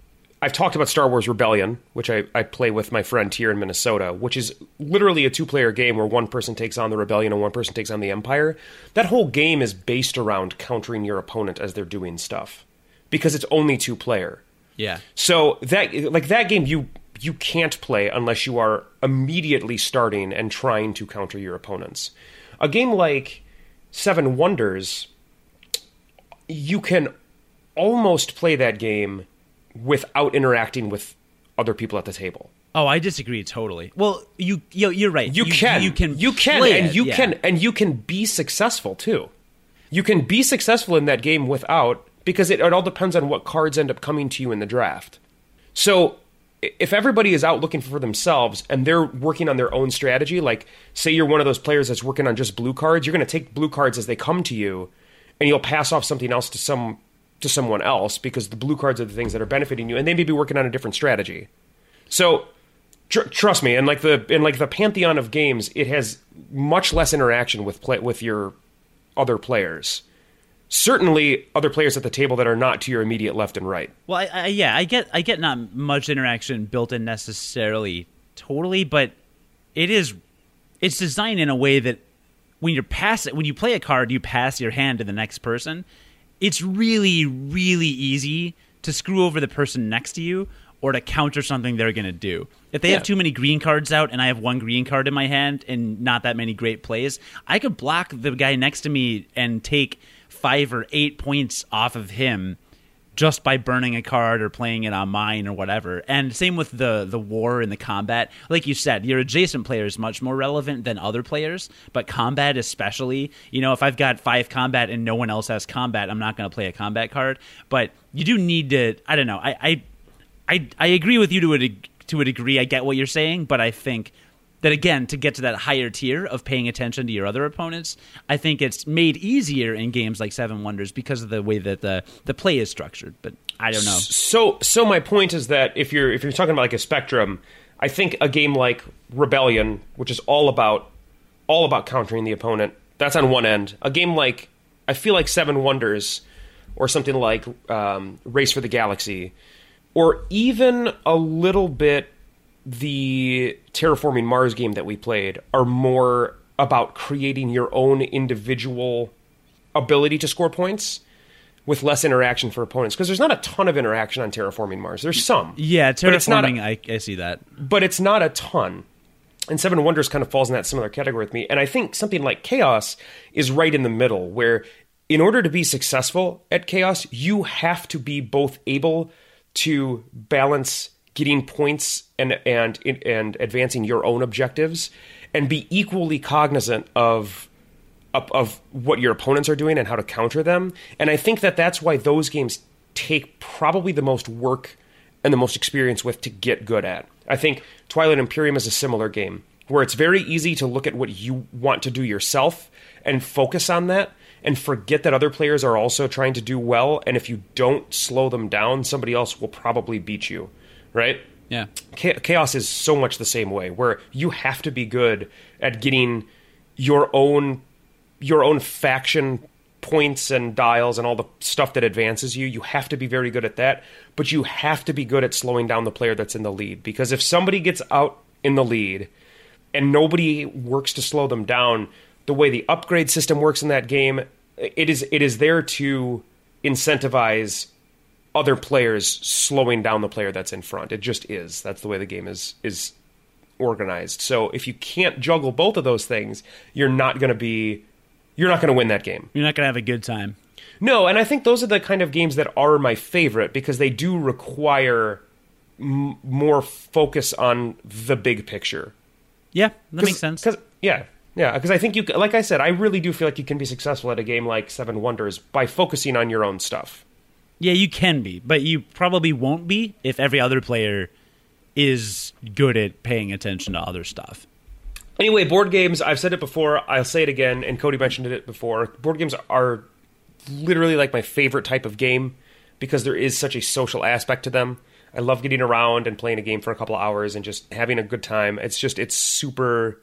I've talked about Star Wars Rebellion, which I, I play with my friend here in Minnesota, which is literally a two player game where one person takes on the rebellion and one person takes on the Empire. That whole game is based around countering your opponent as they're doing stuff because it's only two player. yeah So that like that game you you can't play unless you are immediately starting and trying to counter your opponents. A game like Seven Wonders you can almost play that game without interacting with other people at the table. oh i disagree totally well you, you you're right You, can you can you can play and it, you yeah. can and you can be successful too. You can be successful in that game without because it, it all depends on what cards end up coming to you in the draft. So if everybody is out looking for themselves and they're working on their own strategy, like say you're one of those players that's working on just blue cards, you're going to take blue cards as they come to you, and you'll pass off something else to some to someone else because the blue cards are the things that are benefiting you, and they may be working on a different strategy. So tr- trust me, and like the in like the pantheon of games, it has much less interaction with play- with your other players. Certainly, other players at the table that are not to your immediate left and right. Well, I, I, yeah, I get, I get not much interaction built in necessarily, totally, but it is, it's designed in a way that when you're pass when you play a card, you pass your hand to the next person. It's really, really easy to screw over the person next to you or to counter something they're going to do. If they Yeah. have too many green cards out and I have one green card in my hand and not that many great plays, I could block the guy next to me and take five or eight points off of him just by burning a card or playing it on mine or whatever. And same with the the war and the combat. Like you said, your adjacent player is much more relevant than other players, but combat especially. You know, if I've got five combat and no one else has combat, I'm not going to play a combat card. But you do need to. I don't know. I I I, I agree with you to a to a degree. I get what you're saying, but I think that again to get to that higher tier of paying attention to your other opponents, I think it's made easier in games like Seven Wonders because of the way that the the play is structured. But I don't know. So, so my point is that if you're if you're talking about like a spectrum, I think a game like Rebellion, which is all about all about countering the opponent, that's on one end. A game like I feel like Seven Wonders, or something like um, Race for the Galaxy, or even a little bit the Terraforming Mars game that we played, are more about creating your own individual ability to score points with less interaction for opponents because there's not a ton of interaction on terraforming Mars. There's some, Yeah, not a- terraforming. I, I see that. but it's not a ton. And Seven Wonders kind of falls in that similar category with me. And I think something like Chaos is right in the middle, where in order to be successful at Chaos, you have to be both able to balance getting points and and and advancing your own objectives, and be equally cognizant of of, of what your opponents are doing and how to counter them. And I think that that's why those games take probably the most work and the most experience with to get good at. I think Twilight Imperium is a similar game where it's very easy to look at what you want to do yourself and focus on that and forget that other players are also trying to do well. And if you don't slow them down, somebody else will probably beat you, right? Yeah. Chaos is so much the same way, where you have to be good at getting your own your own faction points and dials and all the stuff that advances you. You have to be very good at that, but you have to be good at slowing down the player that's in the lead because if somebody gets out in the lead and nobody works to slow them down, the way the upgrade system works in that game, it is it is there to incentivize other players slowing down the player that's in front. It just is. That's the way the game is is organized. So if you can't juggle both of those things, you're not going to be you're not going to win that game. You're not going to have a good time. No, and I think those are the kind of games that are my favorite because they do require m- more focus on the big picture. Yeah, that makes sense. Cause, yeah, yeah. Because I think you, like I said, I really do feel like you can be successful at a game like Seven Wonders by focusing on your own stuff. Yeah, you can be, but you probably won't be if every other player is good at paying attention to other stuff. Anyway, board games. I've said it before. I'll say it again. And Cody mentioned it before. Board games are literally like my favorite type of game because there is such a social aspect to them. I love getting around and playing a game for a couple hours and just having a good time. It's just it's super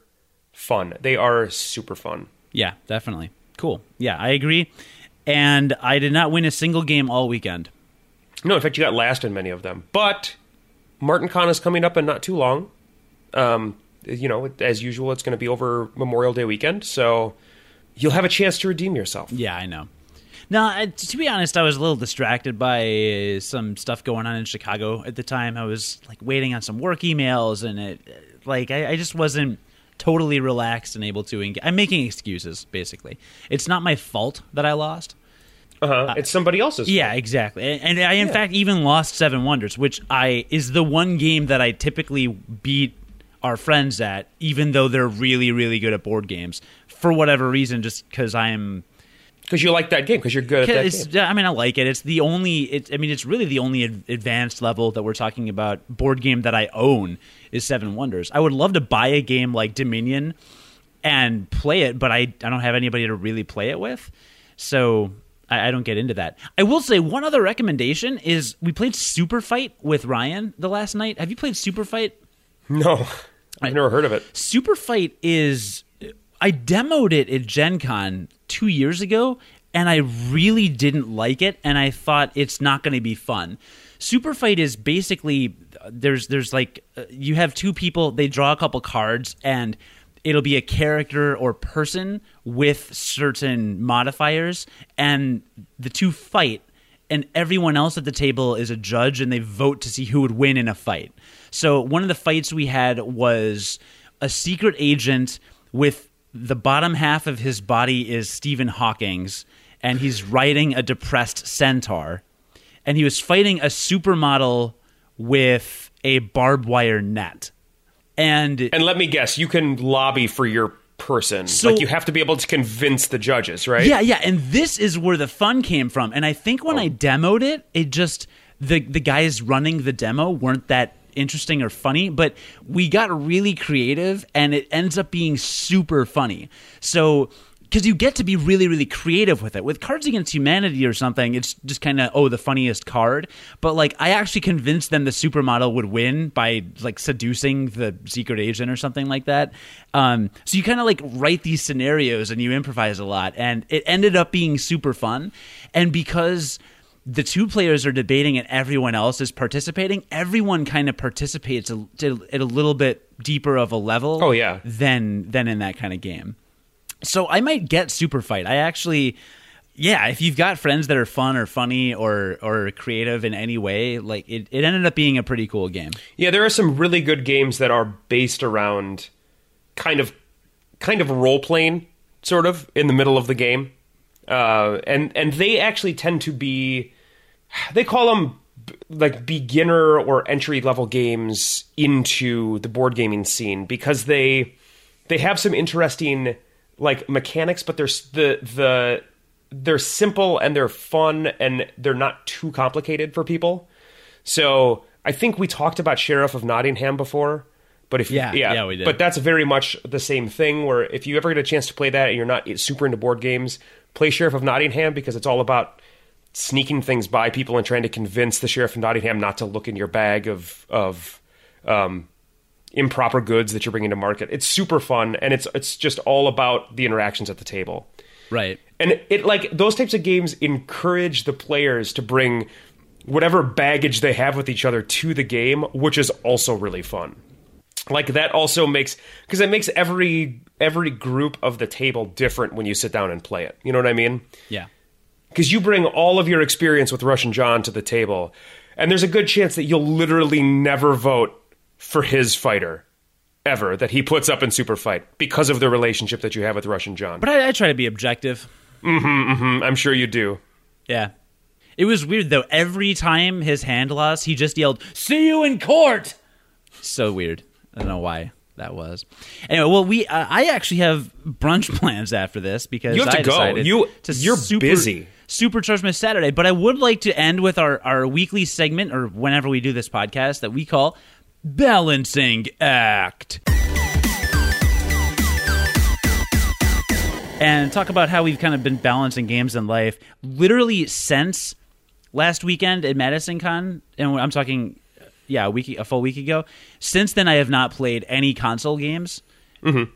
fun. They are super fun. Yeah, definitely. Cool. Yeah, I agree. And I did not win a single game all weekend. No, in fact, you got last in many of them. But Martin Con is coming up in not too long. Um, you know, as usual, it's going to be over Memorial Day weekend, so you'll have a chance to redeem yourself. Yeah, I know. Now, to be honest, I was a little distracted by some stuff going on in Chicago at the time. I was like waiting on some work emails, and it like I, I just wasn't totally relaxed and able to engage. I'm making excuses, basically. It's not my fault that I lost. Uh-huh. it's somebody else's. Yeah, exactly. And, and I, in Yeah. fact, even lost Seven Wonders, which I is the one game that I typically beat our friends at, even though they're really, really good at board games for whatever reason. Just because I'm, because you like that game because you're good at that game. I mean, I like it. It's the only. It's, I mean, it's really the only ad- advanced level that we're talking about board game that I own is Seven Wonders. I would love to buy a game like Dominion and play it, but I I don't have anybody to really play it with, so I, I don't get into that. I will say one other recommendation is we played Super Fight with Ryan the last night. Have you played Super Fight? No, I've never heard of it. Super Fight is I demoed it at Gen Con two years ago and I really didn't like it and I thought it's not going to be fun. Super Fight is basically there's there's like uh, you have two people they draw a couple cards and it'll be a character or person with certain modifiers and the two fight and everyone else at the table is a judge and they vote to see who would win in a fight. So one of the fights we had was a secret agent with the bottom half of his body is Stephen Hawking's and he's riding a depressed centaur and he was fighting a supermodel with a barbed wire net. And And let me guess, you can lobby for your person. So- like you have to be able to convince the judges, right? Yeah, yeah, and this is where the fun came from. And I think when oh. I demoed it, it just the the guys running the demo weren't that interesting or funny, but we got really creative and it ends up being super funny. So because you get to be really, really creative with it. With Cards Against Humanity or something, it's just kind of oh the funniest card. But like I actually convinced them the supermodel would win by like seducing the secret agent or something like that. Um, so you kind of like write these scenarios and you improvise a lot, and it ended up being super fun. And because the two players are debating and everyone else is participating, everyone kind of participates a, at a little bit deeper of a level. Oh, yeah. than than in that kind of game. So I might get Super Fight. I actually, yeah, if you've got friends that are fun or funny or or creative in any way, like it, it ended up being a pretty cool game. Yeah, there are some really good games that are based around kind of kind of role playing, sort of in the middle of the game, uh, and and they actually tend to be they call them like beginner or entry level games into the board gaming scene because they they have some interesting like mechanics, but they're the the they're simple and they're fun and they're not too complicated for people. So I think we talked about Sheriff of Nottingham before. But if Yeah, yeah, we did. But that's very much the same thing. Where if you ever get a chance to play that and you're not super into board games, play Sheriff of Nottingham because it's all about sneaking things by people and trying to convince the Sheriff of Nottingham not to look in your bag of of um, improper goods that you're bringing to market. It's super fun and it's it's just all about the interactions at the table. Right. And it like those types of games encourage the players to bring whatever baggage they have with each other to the game, which is also really fun. Like that also makes because it makes every every group of the table different when you sit down and play it. You know what I mean? Yeah. Because you bring all of your experience with Russian John to the table, and there's a good chance that you'll literally never vote for his fighter ever that he puts up in Super Fight because of the relationship that you have with Russian John. But I, I try to be objective. mm-hmm. I'm sure you do. Yeah. It was weird though. Every time his hand lost, he just yelled, "See you in court." So weird. I don't know why that was. Anyway, well, we uh, I actually have brunch plans after this because You have to go. You- to you're busy. Supercharge my Saturday, but I would like to end with our our weekly segment or whenever we do this podcast that we call balancing act. and talk about how we've kind of been balancing games in life literally since last weekend at Madison Con, and I'm talking, yeah, a week, a full week ago. Since then, I have not played any console games. Mm-hmm.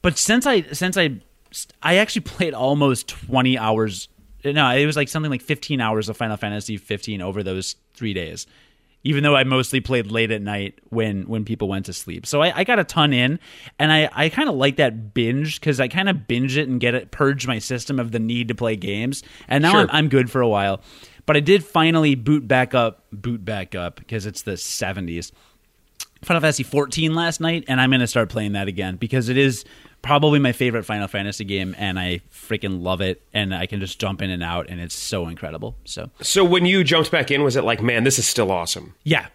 But since I, since I, I actually played almost 20 hours. No, it was like something like 15 hours of Final Fantasy 15 over those three days. Even though I mostly played late at night when when people went to sleep, so I, I got a ton in, and I, I kind of like that binge because I kind of binge it and get it purge my system of the need to play games, and now Sure. I'm, I'm good for a while. But I did finally boot back up, boot back up because it's the 70s. Final Fantasy 14 last night, and I'm going to start playing that again because it is probably my favorite Final Fantasy game, and I freaking love it. And I can just jump in and out, and it's so incredible. So So when you jumped back in, was it like, man, this is still awesome? yeah,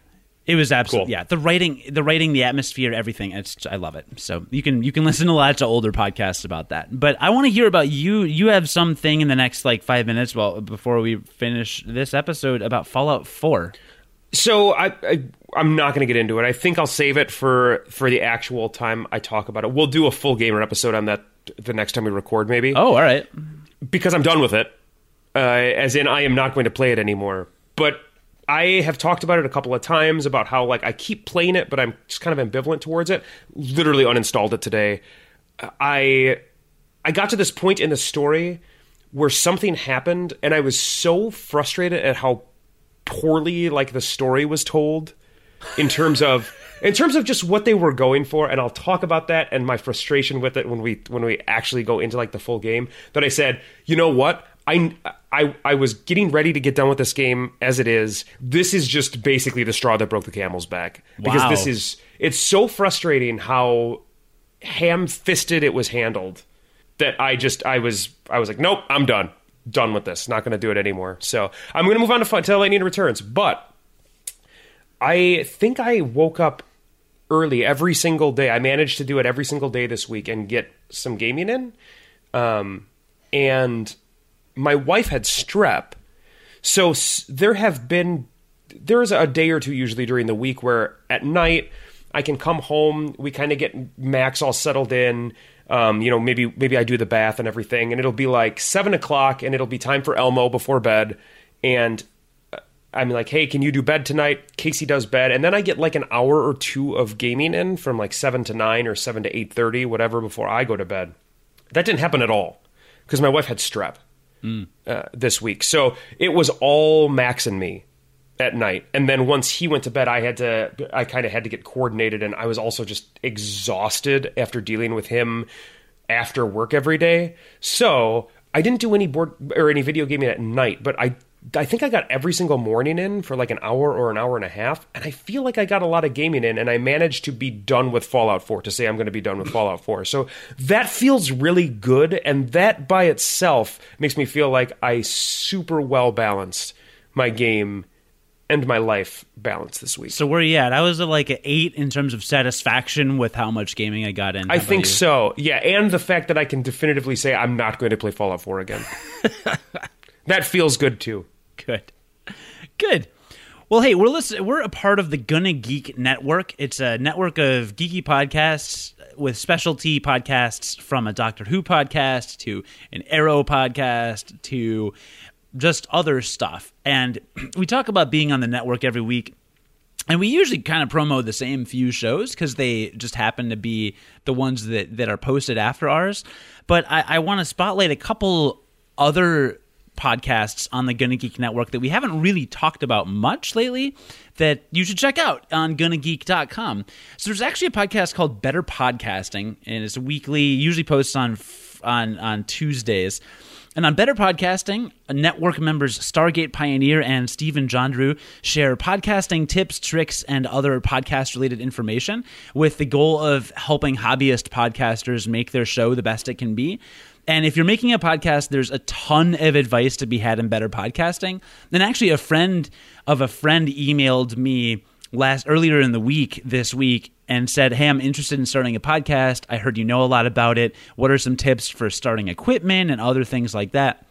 it was absolutely Cool. yeah. The writing, the writing, the atmosphere, everything. It's I love it. So you can you can listen to lots of older podcasts about that. But I want to hear about you. You have something in the next like five minutes, well, before we finish this episode about Fallout Four. So I, I I'm not going to get into it. I think I'll save it for for the actual time I talk about it. We'll do a full gamer episode on that the next time we record, maybe. Oh, all right. because I'm done with it. Uh, as in, I am not going to play it anymore. But I have talked about it a couple of times about how like I keep playing it, but I'm just kind of ambivalent towards it. Literally uninstalled it today. I I got to this point in the story where something happened, and I was so frustrated at how poorly like the story was told in terms of in terms of just what they were going for and I'll talk about that and my frustration with it when we when we actually go into like the full game that I said you know what? I I I was getting ready to get done with this game as it is. This is just basically the straw that broke the camel's back. Because Wow. this is it's so frustrating how ham-fisted it was handled that I just I was I was like nope I'm done. Done with this. Not going to do it anymore. So I'm going to move on to, Fi- to Lightning Returns but I think I woke up early every single day. I managed to do it every single day this week and get some gaming in. Um, and my wife had strep. So there have been, there's a day or two usually during the week where at night I can come home, we kind of get Max all settled in. Um, you know, maybe maybe I do the bath and everything, and it'll be like seven o'clock, and it'll be time for Elmo before bed, and I'm like, hey, can you do bed tonight? Casey does bed, and then I get like an hour or two of gaming in from like seven to nine or seven to eight thirty, whatever, before I go to bed. That didn't happen at all because my wife had strep uh, this week, so it was all Max and me at night. And then once he went to bed, I had to, I kind of had to get coordinated, and I was also just exhausted after dealing with him after work every day. So I didn't do any board or any video gaming at night, but I I think I got every single morning in for like an hour or an hour and a half, and I feel like I got a lot of gaming in, and I managed to be done with Fallout 4 to say I'm going to be done with Fallout 4. So that feels really good, and that by itself makes me feel like I super well balanced my game and my life balance this week. So where are you at? I was at like an eight in terms of satisfaction with how much gaming I got in. How I think so. Yeah, and the fact that I can definitively say I'm not going to play Fallout 4 again. that feels good too. Good. Good. Well, hey, we're listen- we're a part of the Gonna Geek Network. It's a network of geeky podcasts with specialty podcasts from a Doctor Who podcast to an Arrow podcast to just other stuff. And we talk about being on the network every week. And we usually kind of promo the same few shows because they just happen to be the ones that, that are posted after ours. But I, I want to spotlight a couple other podcasts on the Gonna Geek Network that we haven't really talked about much lately that you should check out on gonnageek.com. So there's actually a podcast called Better Podcasting, and it's weekly, usually posts on on on Tuesdays. And on Better Podcasting, network members Stargate Pioneer and Stephen Jondrew share podcasting tips, tricks, and other podcast related information with the goal of helping hobbyist podcasters make their show the best it can be. And if you're making a podcast, there's a ton of advice to be had in better podcasting. And actually, a friend of a friend emailed me last earlier in the week this week and said, "Hey, I'm interested in starting a podcast. I heard you know a lot about it. What are some tips for starting equipment and other things like that?"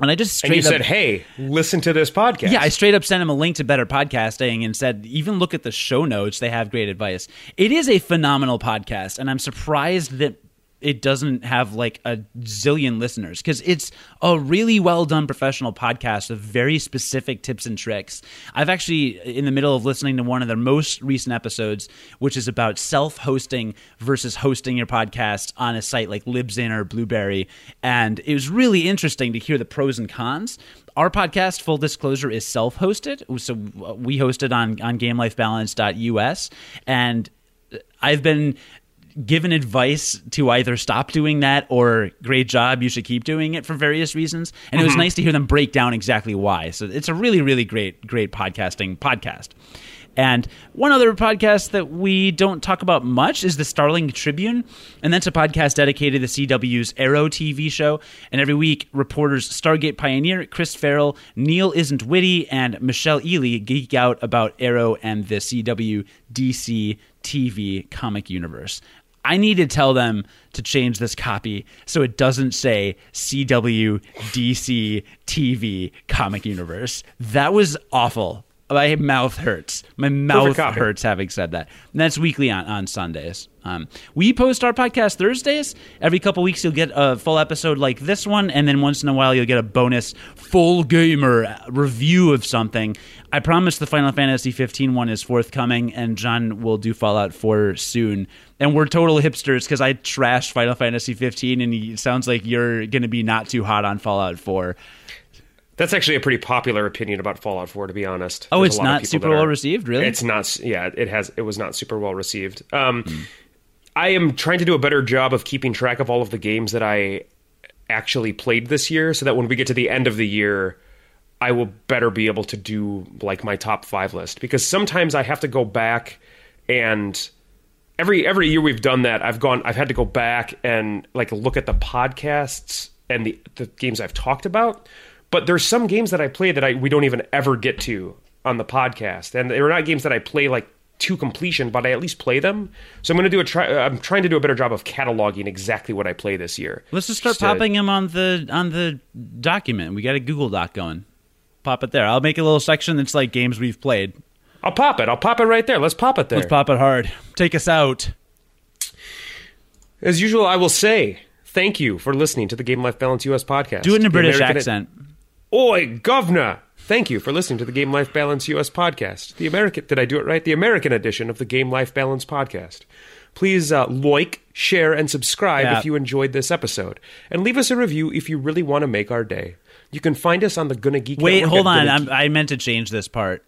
And I just straight and you up said, "Hey, listen to this podcast." Yeah, I straight up sent him a link to Better Podcasting and said, even look at the show notes. They have great advice. It is a phenomenal podcast, and I'm surprised that it doesn't have like a zillion listeners because it's a really well done professional podcast with very specific tips and tricks. I've actually in the middle of listening to one of their most recent episodes, which is about self hosting versus hosting your podcast on a site like Libsyn or Blubrry. and it was really interesting to hear the pros and cons. Our podcast, full disclosure, is self hosted, so we host it on on GameLifeBalance.us, and I've been given advice to either stop doing that or great job you should keep doing it for various reasons and it was mm-hmm. nice to hear them break down exactly why so it's a really really great great podcasting podcast and one other podcast that we don't talk about much is the Starling Tribune. And that's a podcast dedicated to CW's Arrow TV show. And every week, reporters Stargate Pioneer, Chris Farrell, Neil Isn't Witty, and Michelle Ely geek out about Arrow and the CW DC TV comic universe. I need to tell them to change this copy so it doesn't say CW DC TV comic universe. That was awful. My mouth hurts. My mouth hurts having said that. And that's weekly on, on Sundays. Um, we post our podcast Thursdays. Every couple weeks, you'll get a full episode like this one, and then once in a while, you'll get a bonus full gamer review of something. I promise the Final Fantasy 15 one is forthcoming, and John will do Fallout 4 soon. And we're total hipsters because I trashed Final Fantasy 15, and it sounds like you're going to be not too hot on Fallout 4. That's actually a pretty popular opinion about Fallout 4, to be honest. Oh, There's it's a lot of not super well are- received, really? It's not. Yeah, it has. It was not super well received. Um, I am trying to do a better job of keeping track of all of the games that I actually played this year, so that when we get to the end of the year, I will better be able to do like my top five list. Because sometimes I have to go back and every every year we've done that, I've gone. I've had to go back and like look at the podcasts and the the games I've talked about. But there's some games that I play that I we don't even ever get to on the podcast, and they're not games that I play like to completion, but I at least play them. So I'm going to do a try. Uh, I'm trying to do a better job of cataloging exactly what I play this year. Let's just start to- popping them on the on the document. We got a Google Doc going. Pop it there. I'll make a little section that's like games we've played. I'll pop it. I'll pop it right there. Let's pop it there. Let's pop it hard. Take us out. As usual, I will say thank you for listening to the Game Life Balance US podcast. Do it in a British American- accent. Oi, governor! Thank you for listening to the Game Life Balance US podcast. The American did I do it right? The American edition of the Game Life Balance podcast. Please uh, like, share, and subscribe Yeah. if you enjoyed this episode, and leave us a review if you really want to make our day. You can find us on the Gonna Geek. Wait, hold on. I meant to change this part.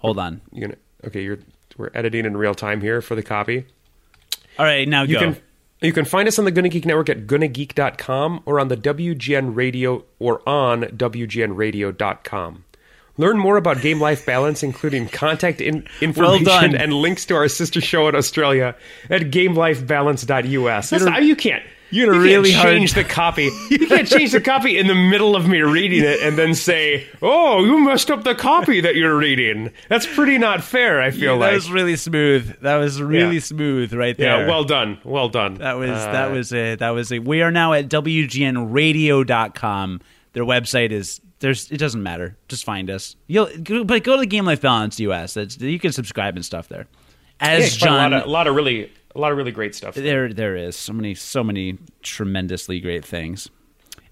Hold on. You're gonna, okay, you're we're editing in real time here for the copy. All right, now You go. can you can find us on the Gonna Geek Network at gonnageek.com or on the WGN Radio or on WGNradio.com. Learn more about game life balance, including contact in- information done. and links to our sister show in Australia at gamelifebalance.us. That's not, you can't. you had a you really can't hard- change the copy. You can't change the copy in the middle of me reading it and then say, "Oh, you messed up the copy that you're reading." That's pretty not fair. I feel that like. That was really smooth. That was really Yeah. smooth right there. yeah, well done, well done. That was Uh, that was it. That was it. We are now at wgnradio.com. Their website is There's it doesn't matter. Just find us. You'll but go to the Game Life Balance US. That's you can subscribe and stuff there. As find John, a lot of, a lot of really a lot of really great stuff. there there is so many so many tremendously great things.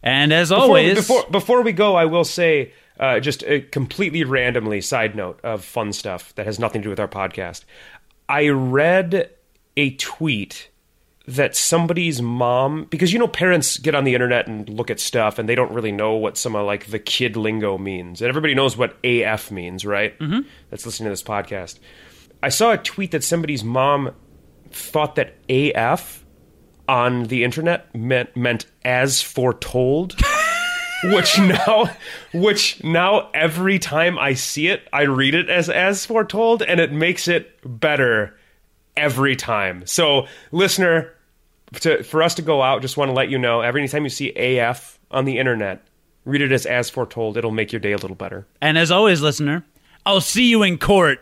And as Before- always, before before we go, I will say uh, just a completely randomly side note of fun stuff that has nothing to do with our podcast. I read a tweet that somebody's mom because you know parents get on the internet and look at stuff and they don't really know what some of like the kid lingo means. And everybody knows what AF means right? Mm-hmm. that's listening to this podcast. I saw a tweet that somebody's mom thought that AF on the internet meant meant as foretold which now which now every time I see it I read it as as foretold and it makes it better every time. So listener to, for us to go out just want to let you know every time you see AF on the internet read it as as foretold it'll make your day a little better. and as always, listener, I'll see you in court.